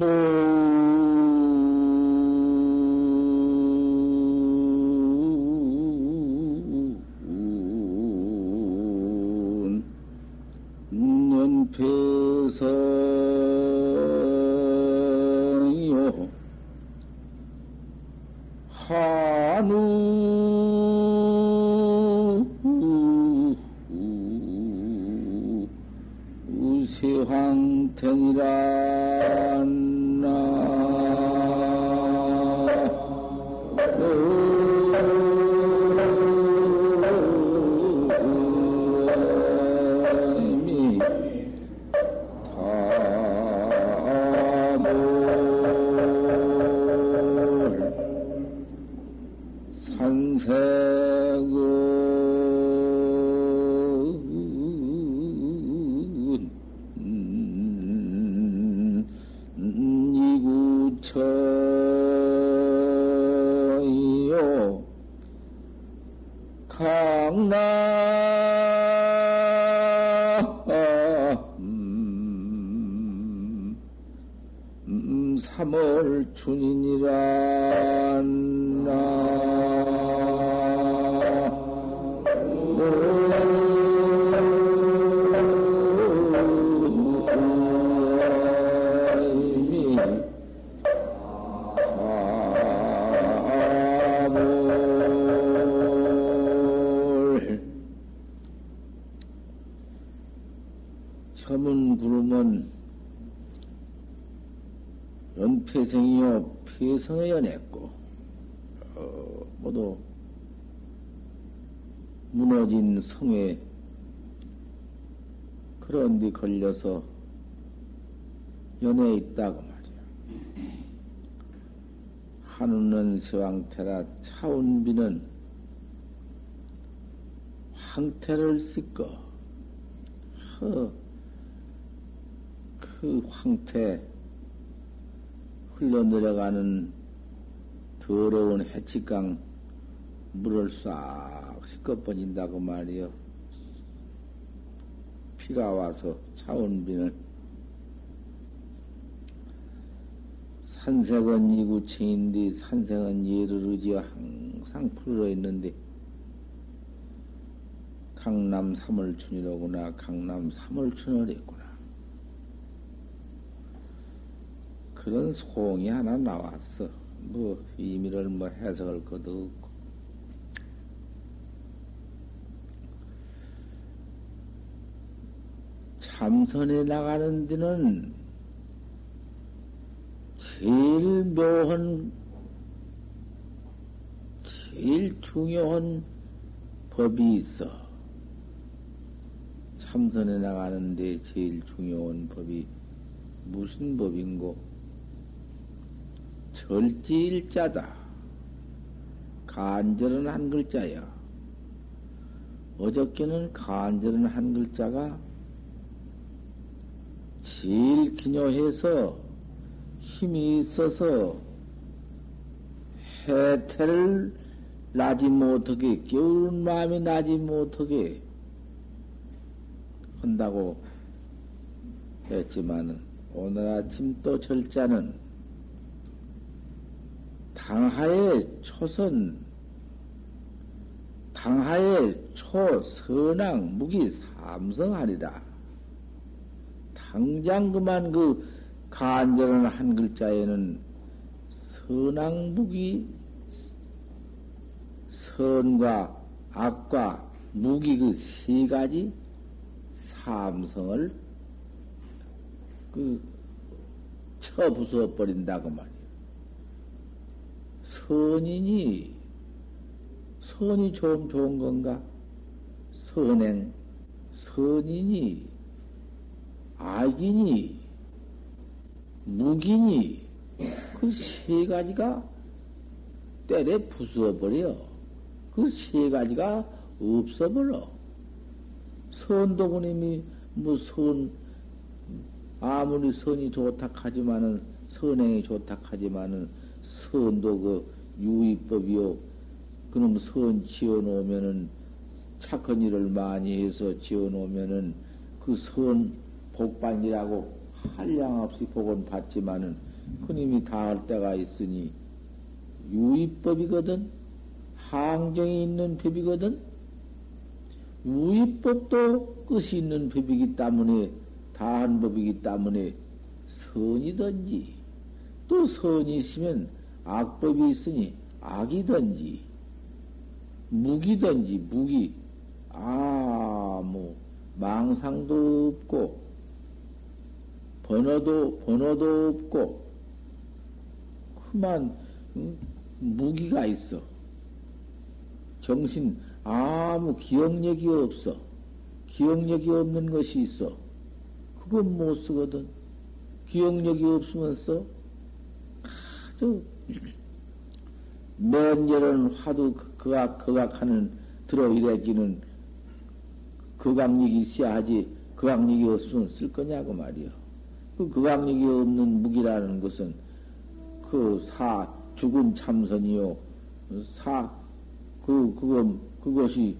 연 폐생이요 폐성에 연했고 어, 모두 무너진 성에 그런 데 걸려서 연해 있다고 말이야. 하늘은 세왕태라 차운비는 황태를 씻고 허, 그 황태 흘러내려가는 더러운 해치강 물을 싹 씻어 버린다고 말이요. 피가 와서 차원비는 산색은 이구체인데 산색은 예를 의지어 항상 풀어 있는데 강남 삼월춘이로구나 강남 삼월춘을 했구나. 그런 송이 하나 나왔어. 뭐, 의미를 뭐 해석할 것도 없고. 참선에 나가는 데는 제일 묘한, 제일 중요한 법이 있어. 참선에 나가는데 제일 중요한 법이 무슨 법인고? 절지일자다. 간절은 한 글자야. 어저께는 간절은 한 글자가 제일 기묘해서 힘이 있어서 해태를 나지 못하게, 깨우는 마음이 나지 못하게 한다고 했지만 오늘 아침 또 절자는 당하의 초선, 당하의 초선왕 무기 삼성하리라. 당장 그만 그 간절한 한 글자에는 선왕 무기, 선과 악과 무기 그 세 가지 삼성을 그 쳐부숴 버린다고 말이야. 선인이 선이 좀 좋은 건가? 선행, 선인이, 악인이, 무기니, 그 세 가지가 때려 부숴버려. 그 세 가지가 없어버려. 선도부님이 뭐 선, 아무리 선이 좋다 하지만은, 선행이 좋다 하지만은, 선도 그 유의법이요. 그놈 선 지어 놓으면은 착한 일을 많이 해서 지어 놓으면은 그 선 복반이라고 한량 없이 복은 받지만은 그님이 다 할 때가 있으니 유의법이거든. 항정이 있는 법이거든. 유의법도 끝이 있는 법이기 때문에 다한 법이기 때문에 선이든지 또 선이 있으면 악법이 있으니 악이든지 무기든지 무기 아뭐 망상도 없고 번호도 번호도 없고 그만 무기가 있어. 정신 아무 기억력이 없어. 기억력이 없는 것이 있어. 그건 못 쓰거든. 기억력이 없으면서 아주 맨절은 화두 그각 그각하는 들어 이래기는 그각력이 있어야 하지 그각력이 없으면 쓸 거냐고 말이요. 그 그각력이 없는 무기라는 것은 그 사 죽은 참선이요. 사 그 그건 그것이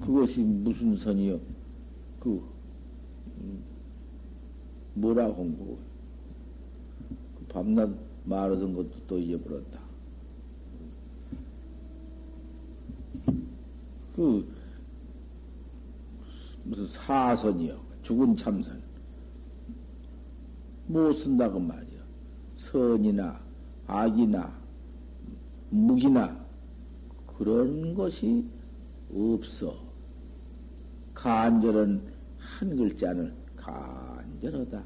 그것이 무슨 선이요? 그 음, 뭐라고 한 거고 그 밤낮 말하던 것도 또 잊어버렸다. 그, 무슨 사선이요. 죽은 참선. 못 쓴다고 말이요. 선이나, 악이나, 무기나, 그런 것이 없어. 간절한 한 글자는 간절하다.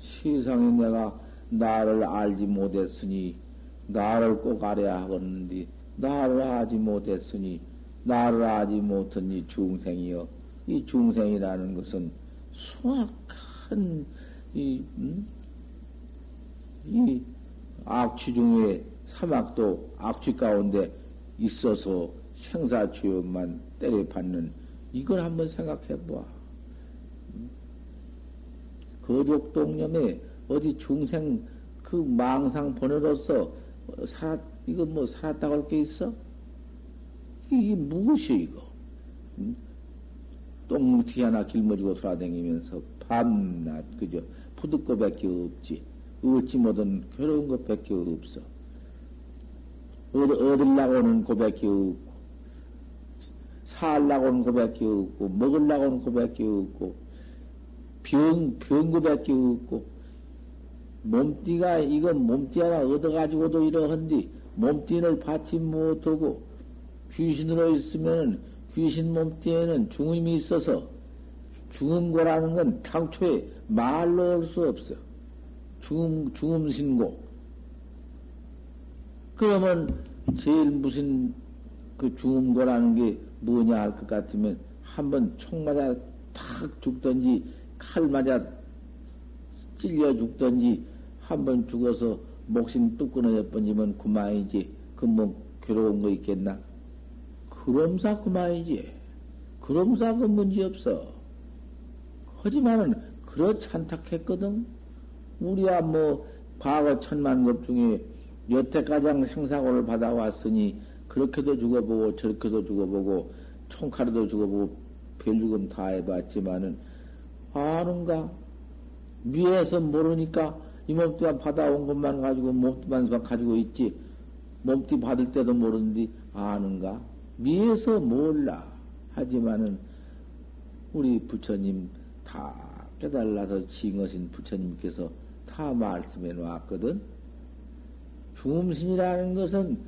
세상에 내가 나를 알지 못했으니 나를 꼭 알아야 하겠는데 나를 알지 못했으니 나를 알지 못한 이 중생이여 이 중생이라는 것은 수악한 이, 음? 이 악취 중에 사막도 악취 가운데 있어서 생사취업만 때려받는 이걸 한번 생각해 보아. 거족동념에 어디 중생 그 망상 번호로서 살았, 이거 뭐 살았다고 할 게 있어? 이게 무엇이 이거? 응? 똥튀 하나 길머지고 돌아다니면서 밤낮, 그저, 푸드거 밖에 없지. 어찌 뭐든 괴로운 것 밖에 없어. 얻, 얻으려고는 고밖에 없고, 살라고는 고밖에 없고, 먹으려고는 고밖에 없고, 병, 병고밖에 없고, 몸띠가, 이건 몸띠 하나 얻어가지고도 이러한디, 몸띠를 받지 못하고, 귀신으로 있으면 귀신 몸띠에는 중음이 있어서, 중음고라는 건 당초에 말로 할수 없어. 중음, 중음신고. 그러면 제일 무슨 그 중음고라는 게 뭐냐 할 것 같으면 한번 총 맞아 탁 죽든지 칼 맞아 찔려 죽든지 한 번 죽어서 목심 뚝 끊어져 번지면 그만이지. 그뭐 괴로운 거 있겠나? 그럼사 그만이지. 그럼사 그 문제 없어. 하지만은 그렇지 않다 했거든. 우리야 뭐 과거 천만 급 중에 여태 가장 생사고를 받아왔으니 그렇게도 죽어보고 저렇게도 죽어보고 총칼에도 죽어보고 별죽음 다 해봤지만은 아는가 미에서 모르니까 이 몸뚱아 받아온 것만 가지고 몸뚱만 가지고 있지 몸뚱 받을 때도 모르는데 아는가 미에서 몰라 하지만은 우리 부처님 다 깨달아서 징하신 부처님께서 다 말씀해 놨거든. 중음신이라는 것은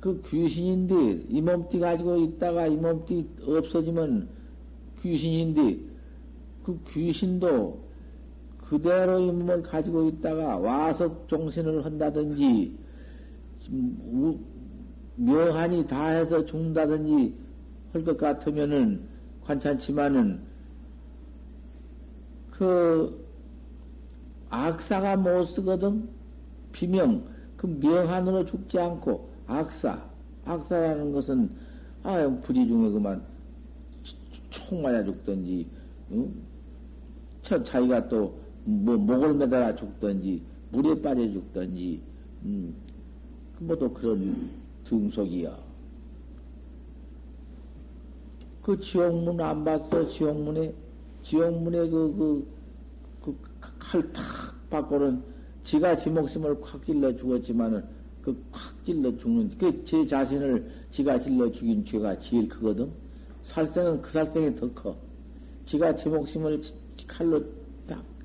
그 귀신인데 이 몸띠 가지고 있다가 이 몸띠 없어지면 귀신인데 그 귀신도 그대로 이 몸을 가지고 있다가 와서 종신을 한다든지 묘한이 다 해서 죽는다든지 할 것 같으면은 관찮지만은 그 악사가 못 쓰거든 비명 그 명한으로 죽지 않고 악사 악사라는 것은 아 부지 중에 그만 총 맞아 죽든지 응? 자기가 또 뭐 목을 매달아 죽든지 물에 빠져 죽든지 음, 뭐또 그런 등속이야. 그 지옥문 안 봤어? 지옥문에 지옥문에 그, 그, 그 칼탁 받고는 지가 지 목숨을 콱 찔러 죽었지만은 그 콱 찔러 죽는, 그 제 자신을 지가 찔러 죽인 죄가 제일 크거든? 살생은 그 살생이 더 커. 지가 제 목숨을 칼로 딱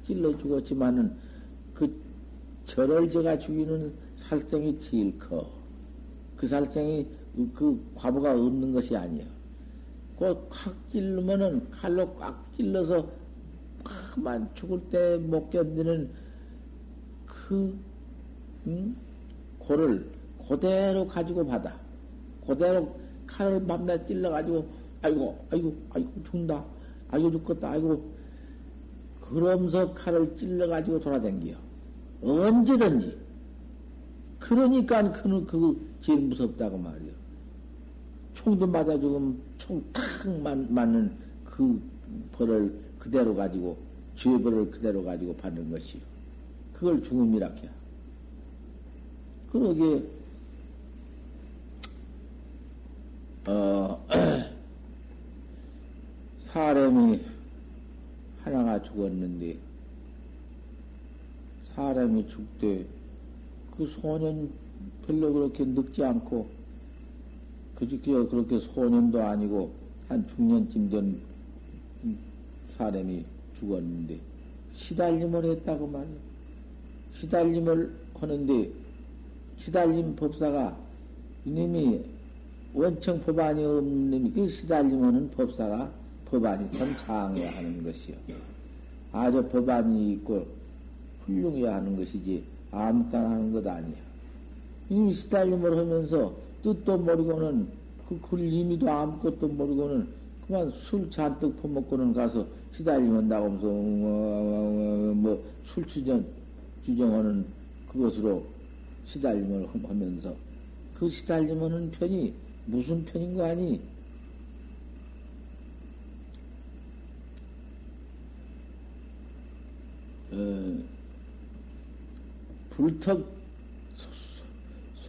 찔러 죽었지만은 그 저를 제가 죽이는 살생이 제일 커. 그 살생이 그 과부가 없는 것이 아니야. 그콱 찔르면은 칼로 꽉 찔러서 팍만 죽을 때 못 견디는 그, 응? 고를 그대로 가지고 받아. 그대로 칼을 밤낮 찔러가지고, 아이고, 아이고, 아이고, 죽는다. 아이고, 죽겠다. 아이고. 그러면서 칼을 찔러가지고 돌아댕겨. 언제든지. 그러니까 그는 그 제일 무섭다고 말이야. 총도 맞아 죽으면 총탁 맞는 그 벌을 그대로 가지고, 죄벌을 그대로 가지고 받는 것이요. 그걸 죽음이라 해. 그러게, 어, 사람이 하나가 죽었는데, 사람이 죽되, 그 소년 별로 그렇게 늙지 않고, 그저 그렇게 소년도 아니고, 한 중년쯤 된 사람이 죽었는데, 시달림을 했다고 말이야. 시달림을 하는데, 시달림 법사가 이놈이 원청 법안이 없는 놈이 그 시달림하는 법사가 법안이 참 장해야 하는 것이요. 아주 법안이 있고 훌륭해야 하는 것이지 아무따나 하는 것 아니야. 이미 시달림을 하면서 뜻도 모르고는 그 글림이도 아무것도 모르고는 그만 술 잔뜩 퍼먹고는 가서 시달림한다고 하면서 뭐술 주정 주정하는 그것으로 시달림을 하면서 그 시달림하는 편이 무슨 편인 거 아니? 어, 불턱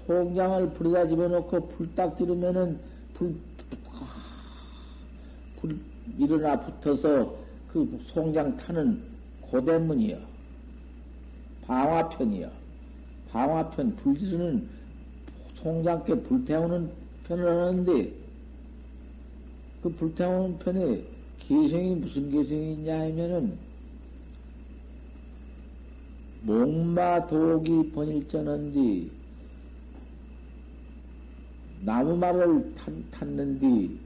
송장을 불에다 집어넣고 불딱 지르면은 불, 불 일어나 붙어서 그 송장 타는 고대문이요. 방화편이요. 방화편 불 지르는 송장께 불태우는 편을 하는데 그 불태우는 편에 개성이 무슨 개성이 있냐 하면은 목마 독이 번일전한디 나무말을 탔는디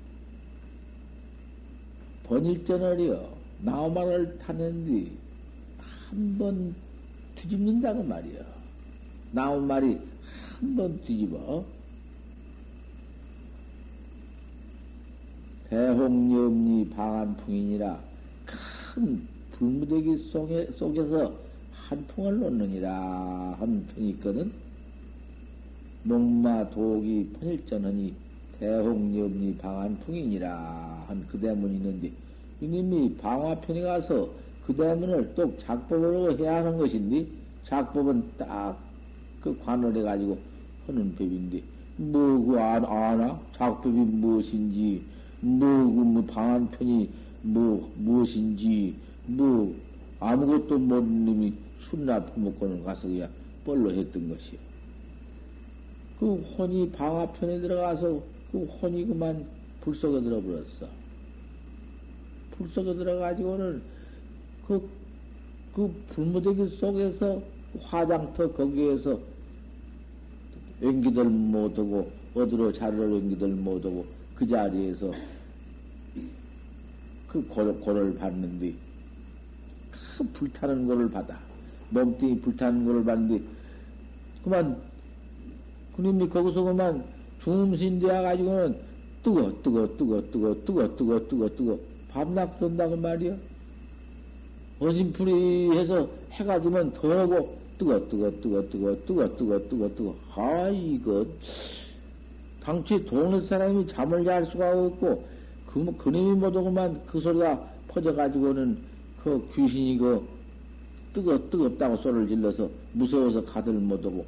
번일전을이요 나무말을 탔는디 한 번 뒤집는다고 말이야 나무말이 한 번 뒤집어. 대홍염리 방한풍이니라 큰 불무대기 속에, 속에서 한 풍을 놓느니라 한 편이 있거든. 농마 독이 편일전하니 대홍염리 방한풍이니라 한 그 대문이 있는데 이님이 방화편에 가서 그 대문을 또 작법으로 해야 하는 것인데 작법은 딱 그 관을 해가지고 하는 법인데 뭐그 아나? 작법이 무엇인지? 뭐그 뭐 방한편이 뭐 무엇인지? 뭐 아무것도 모르는 놈이 술나 퍼먹고는 가서 그냥 뻘로 했던 것이요. 그 혼이 방화편에 들어가서 그 혼이 그만 불 속에 들어버렸어. 불 속에 들어가지고는 그, 그 불무대기 속에서 화장터 거기에서 앵기들 못하고 어디로 자리를 앵기들 못하고 그 자리에서 그 고를, 고를 받는데 큰 불타는 거를 받아. 몸뚱이 불타는 거를 봤는데, 그만, 그님이 거기서 그만 중음신 되어 가지고는 뜨거, 뜨거, 뜨거, 뜨거, 뜨거, 뜨거, 뜨거, 뜨거, 밤낮 그런다고 말이야. 어심풀이 해서 해가 지면 더 하고, 뜨거, 뜨거, 뜨거, 뜨거, 뜨거, 뜨거, 뜨거, 뜨거. 아, 이거, 당초에 동네 사람이 잠을 잘 수가 없고, 그, 그님이 못오고만 그 소리가 퍼져가지고는 그 귀신이 그 뜨거, 뜨겁다고 소리를 질러서 무서워서 가들 못하고,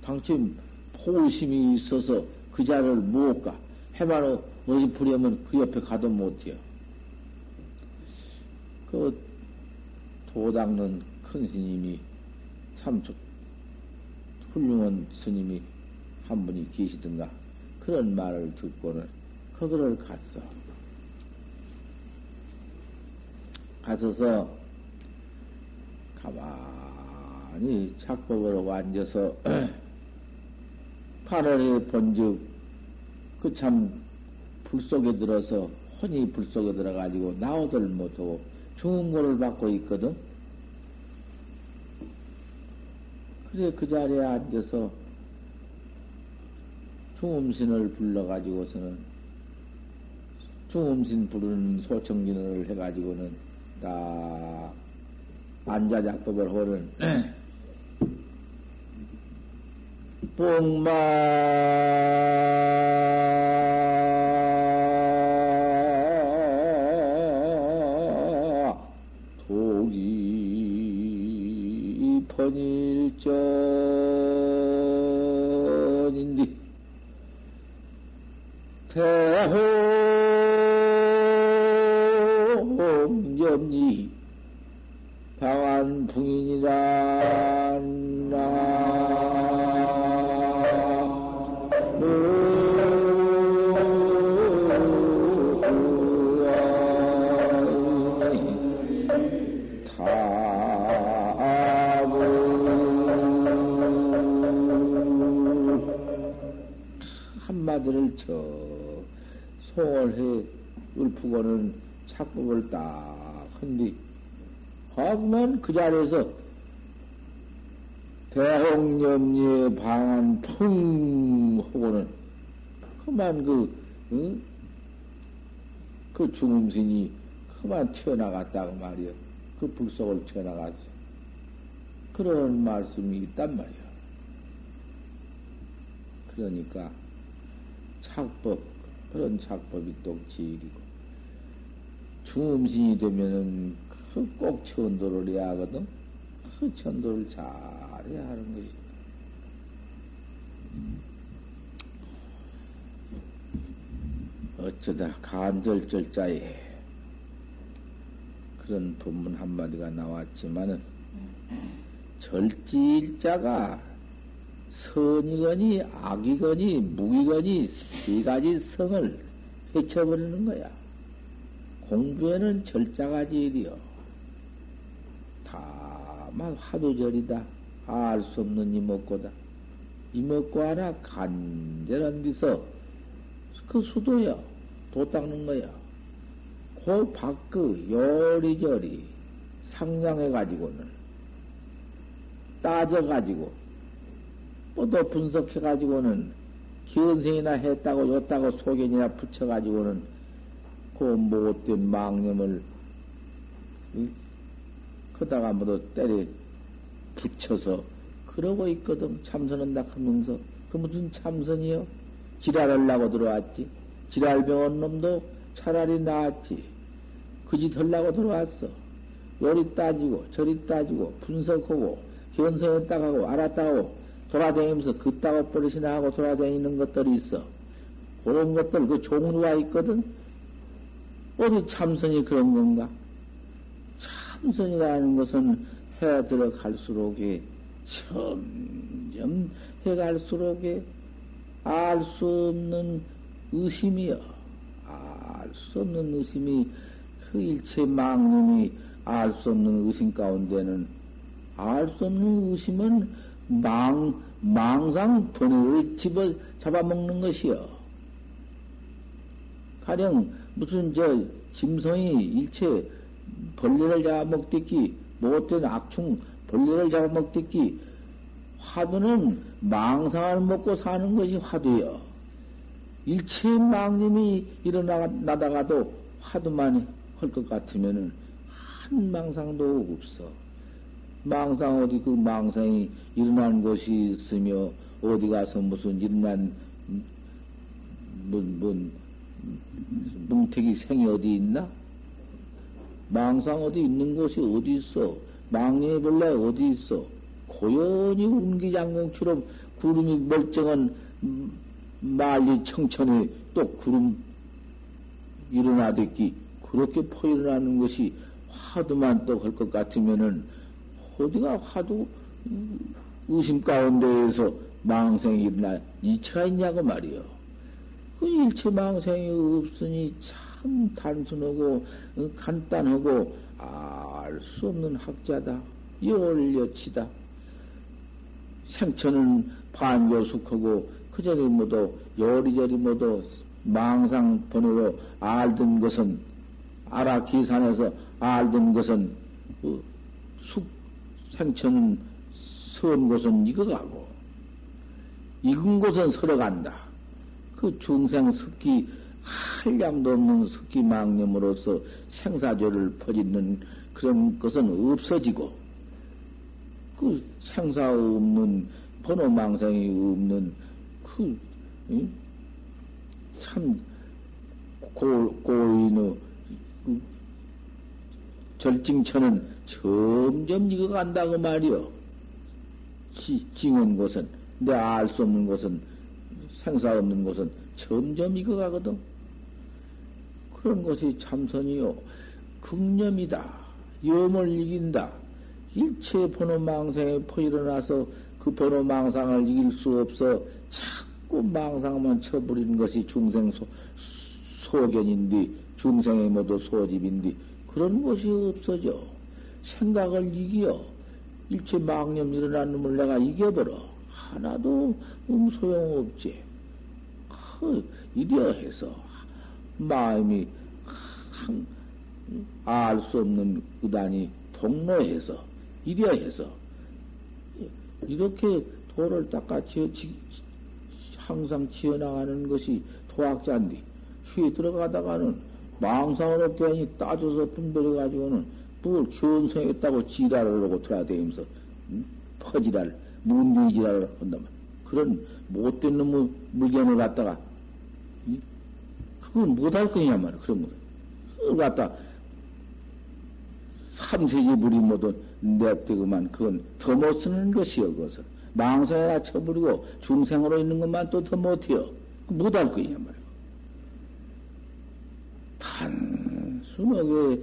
당신 포심이 있어서 그 자리를 못 가. 해마로 어지풀이하면 그 옆에 가도 못해요. 그 도닦는 큰 스님이 참 훌륭한 스님이 한 분이 계시든가 그런 말을 듣고는 거기를 갔어. 가서서 가만히 착복으로 앉아서 해 본즉 그 참 불 속에 들어서 혼이 불 속에 들어가지고 나오들 못하고 중음고를 받고 있거든. 그래 그 자리에 앉아서 중음신을 불러가지고서는 중음신 부르는 소청진을 해가지고는 딱 앉아 작법을 하는 뽕마 독이 번일전인디 대홍 방한 풍인이라 한마디를 저 송을 해 읊고는 착법을 딱한 뒤 하면 그 자리에서 대홍염리의 방한 풍 하고는 그만 그, 응? 그 중음신이 그만 튀어나갔다고 말이요. 그 불속을 튀어나갔어. 그런 말씀이 있단 말이야. 그러니까 착법, 그런 착법이 똑지이고 중음신이 되면은 그 꼭 천도를 해야 하거든. 그 천도를 잘 해야 하는 것이. 어쩌다 간절절자에 그런 본문 한마디가 나왔지만은 절지일자가 선이거니 악이거니 무기거니 세 가지 성을 헤쳐버리는 거야. 공부에는 절자가 제일이요. 다만 화두절이다. 알 수 없는 이목고다. 이목고 하나 간절한 데서 그 수도야. 도 닦는 거야. 그 밖의 요리저리 상냥해가지고는 따져가지고 또 분석해가지고는 기은생이나 했다고 였다고 소견이나 붙여가지고는 그 못된 망념을 그다가 모두 때려 붙여서 그러고 있거든. 참선한다 하면서 그 무슨 참선이요? 지랄하려고 들어왔지. 지랄병원 놈도 차라리 나았지. 그 짓 하려고 들어왔어. 요리 따지고 저리 따지고 분석하고 견성했다 하고 알았다고 돌아다니면서 그따고 버릇이나 하고 돌아다니는 것들이 있어. 그런 것들 그 종류가 있거든. 어디 참선이 그런 건가? 참선이라는 것은 해 들어갈수록에 점점 해갈수록에 알 수 없는 의심이여. 알 수 없는 의심이 그 일체 망님이 알 수 없는 의심 가운데는 알 수 없는 의심은 망, 망상 번뇌를 집어 잡아먹는 것이여. 가령 무슨 저 짐승이 일체 벌레를 잡아먹듯이 못된 악충 벌레를 잡아먹듯이 화두는 망상을 먹고 사는 것이 화두요. 일체 망님이 일어나다가도 화두만 할 것 같으면은 한 망상도 없어. 망상 어디 그 망상이 일어난 곳이 있으며 어디 가서 무슨 일어난 뭔, 뭔 뭉태기 생이 어디 있나? 망상 어디 있는 곳이 어디 있어? 망령의 벌레 어디 있어? 고연히 운기장공처럼 구름이 멀쩡한 말리 청천에 또 구름 일어나듣기 그렇게 포일어나는 것이 화두만 또 할 것 같으면은 어디가 화두 의심 가운데에서 망생이 일어나 이체가 있냐고 말이요. 그 일체 망생이 없으니 참 단순하고 간단하고 알 수 없는 학자다. 열여치다. 생천은 반교숙하고 그전에 모두 요리저리 모두 망상 번호로 알던 것은 알아 기산해서 알던 것은 그 숙 생천은 선 곳은 익어가고 익은 곳은 설어간다. 그 중생 습기 한량도 없는 습기 망념으로서 생사죄를 퍼짓는 그런 것은 없어지고 그 생사 없는 번호망상이 없는 그참 고인의 그 절징천은 점점 익어간다고 말이요. 징은 곳은 내 알 수 없는 곳은 생사 없는 곳은 점점 익어가거든. 그런 것이 참선이요. 극념이다. 염을 이긴다. 일체 번호망상에 퍼일어나서 그 번호망상을 이길 수 없어 자꾸 망상만 쳐버리는 것이 중생 소, 소견인데, 중생의 모두 소집인데, 그런 것이 없어져. 생각을 이기어. 일체 망념 일어난 놈을 내가 이겨버려. 하나도 음 소용없지. 이려 해서 마음이 알 수 없는 의단이 동로해서 이려 해서 이렇게 도를 닦아 지어, 항상 지어나가는 것이 도학자인데, 휘 들어가다가는 망상으로 괜히 따져서 분별해가지고는 뭘 견성했다고 지랄을 하고 돌아다니면서, 음? 퍼지랄, 문디 지랄을 한다면, 그런 못된 놈의 물건을 갖다가, 음? 그건 못할 거냐 말이야, 그런 거. 그걸 갖다, 삼세기 물이 모두 냅대고만 그건 더 못 쓰는 것이여, 그것은. 망상에다 쳐버리고 중생으로 있는 것만 또 더 못해요. 못할 거냐 말이야. 단순하게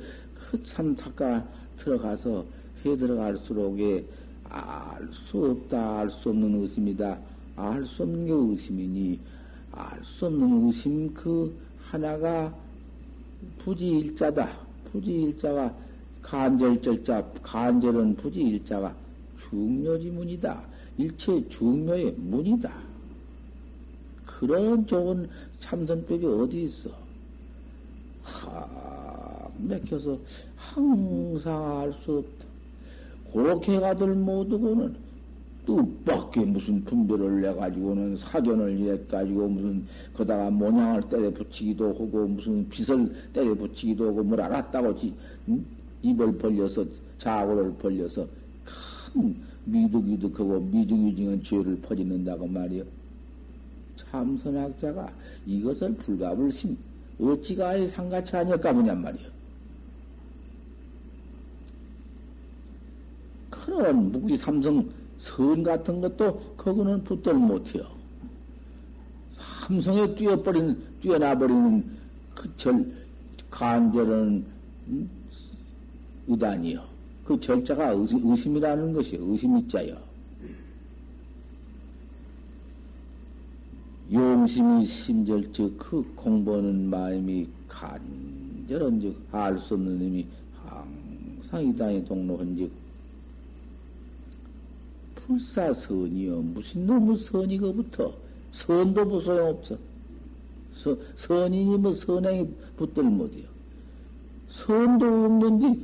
그참 닦아 들어가서 해 들어갈수록에 알 수 없다, 알 수 없는 의심이다. 알 수 없는 게 의심이니, 알 수 없는 의심 그 하나가 부지일자다. 부지일자가 간절절자, 간절은 부지일자가 중요지문이다. 일체 중묘의 문이다. 그런 좋은 참선법이 어디 있어? 하, 맥혀서 항상 알 수 없다. 그렇게 가들 못하고는 뜻밖에 무슨 분별을 내가지고는 사견을 이래가지고 무슨 거다가 모양을 때려 붙이기도 하고 무슨 빛을 때려 붙이기도 하고 뭘 알았다고 지, 응? 입을 벌려서 자고를 벌려서 큰 미득이득하고 미득이징은 죄를 퍼짓는다고 말이요. 참선학자가 이것을 불갑을 심, 어찌가 아예 상같이 아니까 보냔 말이요. 그런 무기 삼성 선 같은 것도 그거는 붙들 못해요. 삼성에 뛰어버린, 뛰어나버리는 그 절, 간절은 음, 의단이요. 그 절자가 의심, 이라는 것이 의심이자요. 용심이 심절 즉 그 공부하는 마음이 간절한 즉, 알 수 없는 힘이 항상 이 땅에 동로한 즉, 불사 선이여. 무슨 놈의 선이 거부터. 선도 뭐 소용 없어. 서, 선이니 뭐 선행이 붙들 못이요. 선도 없는데,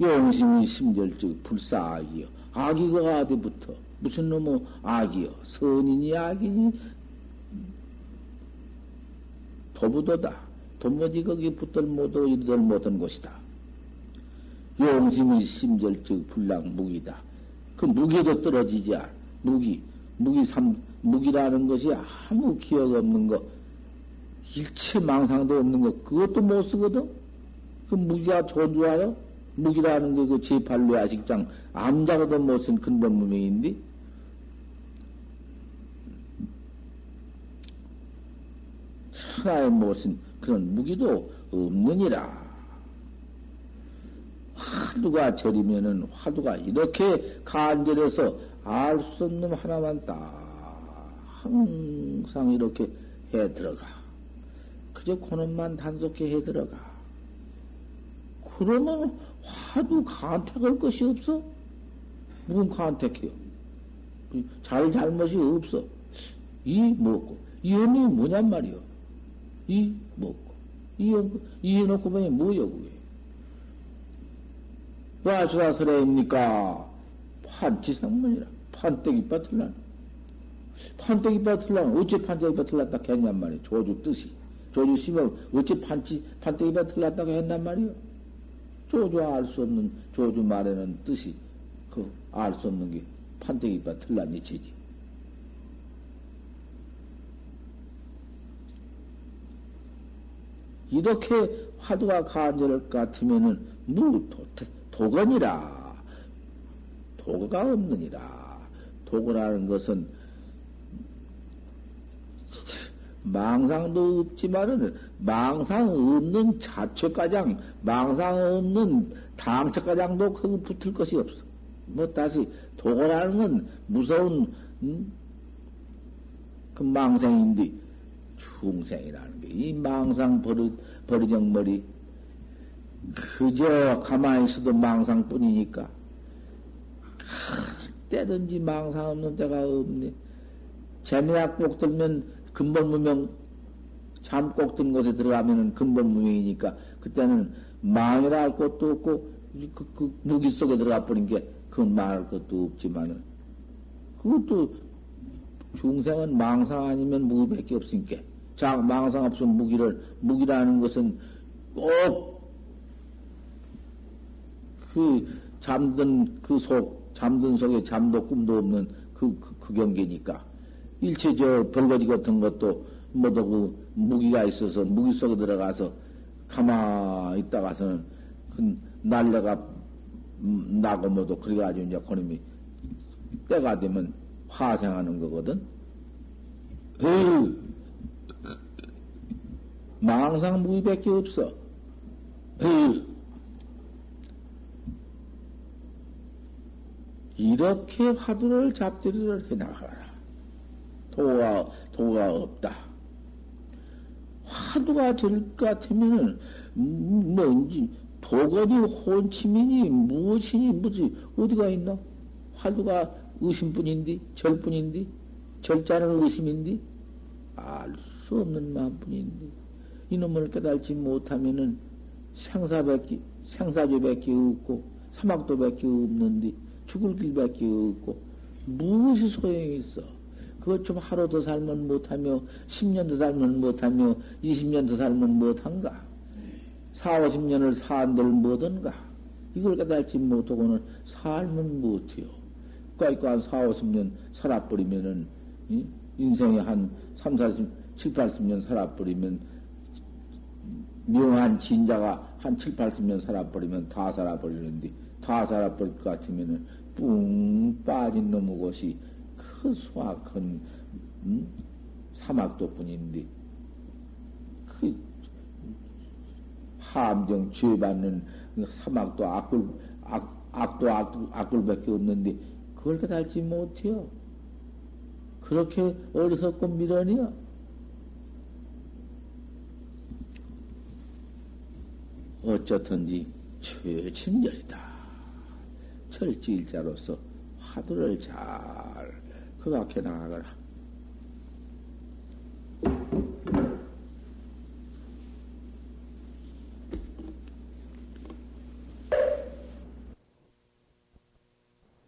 용심이 심절즉 불사 악이여. 악이가 어디부터? 무슨 놈의 악이여? 선인이 악이니? 도부도다. 도무지 거기 붙들 못하고 이들 못한 곳이다. 용심이 심절즉 불랑 무기다. 그 무기도 떨어지지 않아. 무기. 무기 삼, 무기라는 것이 아무 기억 없는 거, 일체 망상도 없는 거, 그것도 못 쓰거든? 그 무기가 좋은 줄 알아? 무기라는 게 그 제8로 야식장 암자고도 못 쓴 근본 무명인데 천하에 못쓴 그런 무기도 없느니라. 화두가 절이면은 화두가 이렇게 간절해서 알 수 없는 하나만 딱 항상 이렇게 해 들어가. 그저 그놈만 단속해 해 들어가. 그러면 화두 간택할 것이 없어? 무슨 간택해요? 잘 잘못이 없어. 이 먹고 이 언니 뭐냔 말이요. 이 먹고 이 이 해놓고 보니 뭐여 그게? 와주사설에입니까? 판치생문이라 판때기 빠틀란 판때기 빠틀란 어째 판때기 빠틀났다 했냔 말이요. 조주 뜻이 조주 심은 어째 판치 판때기 빠틀났다고 했단 말이요. 조주 알 수 없는 조주 말에는 뜻이 그 알 수 없는 게 판때기 빠틀란 이치지. 이렇게 화두가 간절할 것 같으면은 무 도, 도건이라 도가 없느니라 도거라는 것은 망상도 없지만은 망상 없는 자체가장 망상 없는 당처가장도 거기 붙을 것이 없어. 뭐 다시 도거라는 건 무서운 음? 그 망생인데 중생이라는 게 이 망상 버리, 버리정머리 그저 가만히 있어도 망상뿐이니까. 때든지 망상 없는 데가 없네. 재미약 꼭 들면 근본 무명 잠꼭 든 곳에 들어가면은 근본 무명이니까. 그때는 망이라 할 것도 없고 그, 그 무기 속에 들어가 버린 게 그건 말할 것도 없지만은. 그것도 중생은 망상 아니면 무기밖에 없으니까. 자 망상 없으면 무기를 무기라는 것은 꼭 그 잠든 그 속, 잠든 속에 잠도 꿈도 없는 그, 그, 그 경계니까. 일체 저 벌거지 같은 것도 모두 그 무기가 있어서 무기 속에 들어가서 가만히 있다가서는 그 날래가 나고 뭐도 그래가지고 이제 그놈이 때가 되면 화생하는 거거든. 에휴, 망상 무기밖에 없어. 에휴, 이렇게 화두를 잡들이를 해 나가라. 도가, 도가 없다. 화두가 될 것 같으면, 뭔지, 도건이 혼침이니, 무엇이니, 뭐지, 어디가 있나? 화두가 의심뿐인데, 절뿐인데, 절자는 의심인데, 알수 없는 마음뿐인데, 이놈을 깨달지 못하면은 생사밖에, 생사조밖에 없고, 사막도밖에 없는데, 죽을 길밖에 없고 무엇이 소용이 있어? 그것 좀 하루 더 살면 못하며 10년 더 살면 못하며 20년 더 살면 못한가? 4, 50년을 사한들 못한가? 이걸 깨달지 못하고는 살면 못해요. 그러니까 한 4, 50년 살아버리면은 인생에 한 3, 40, 7, 80년 살아버리면 명한 진자가 한 7, 80년 살아버리면 다 살아버리는데 다 살아버릴 것 같으면은 뿡 빠진 놈의 것이 큰 수확한 음? 사막도 뿐인데 그 함정 죄받는 사막도 악굴 악, 악도 악, 악굴밖에 없는데 그걸 깨달지 못해요. 그렇게 어리석고 미련이요. 어쩌든지 최친절이다. 철지일자로서 화두를 잘그 밖에 나가거라.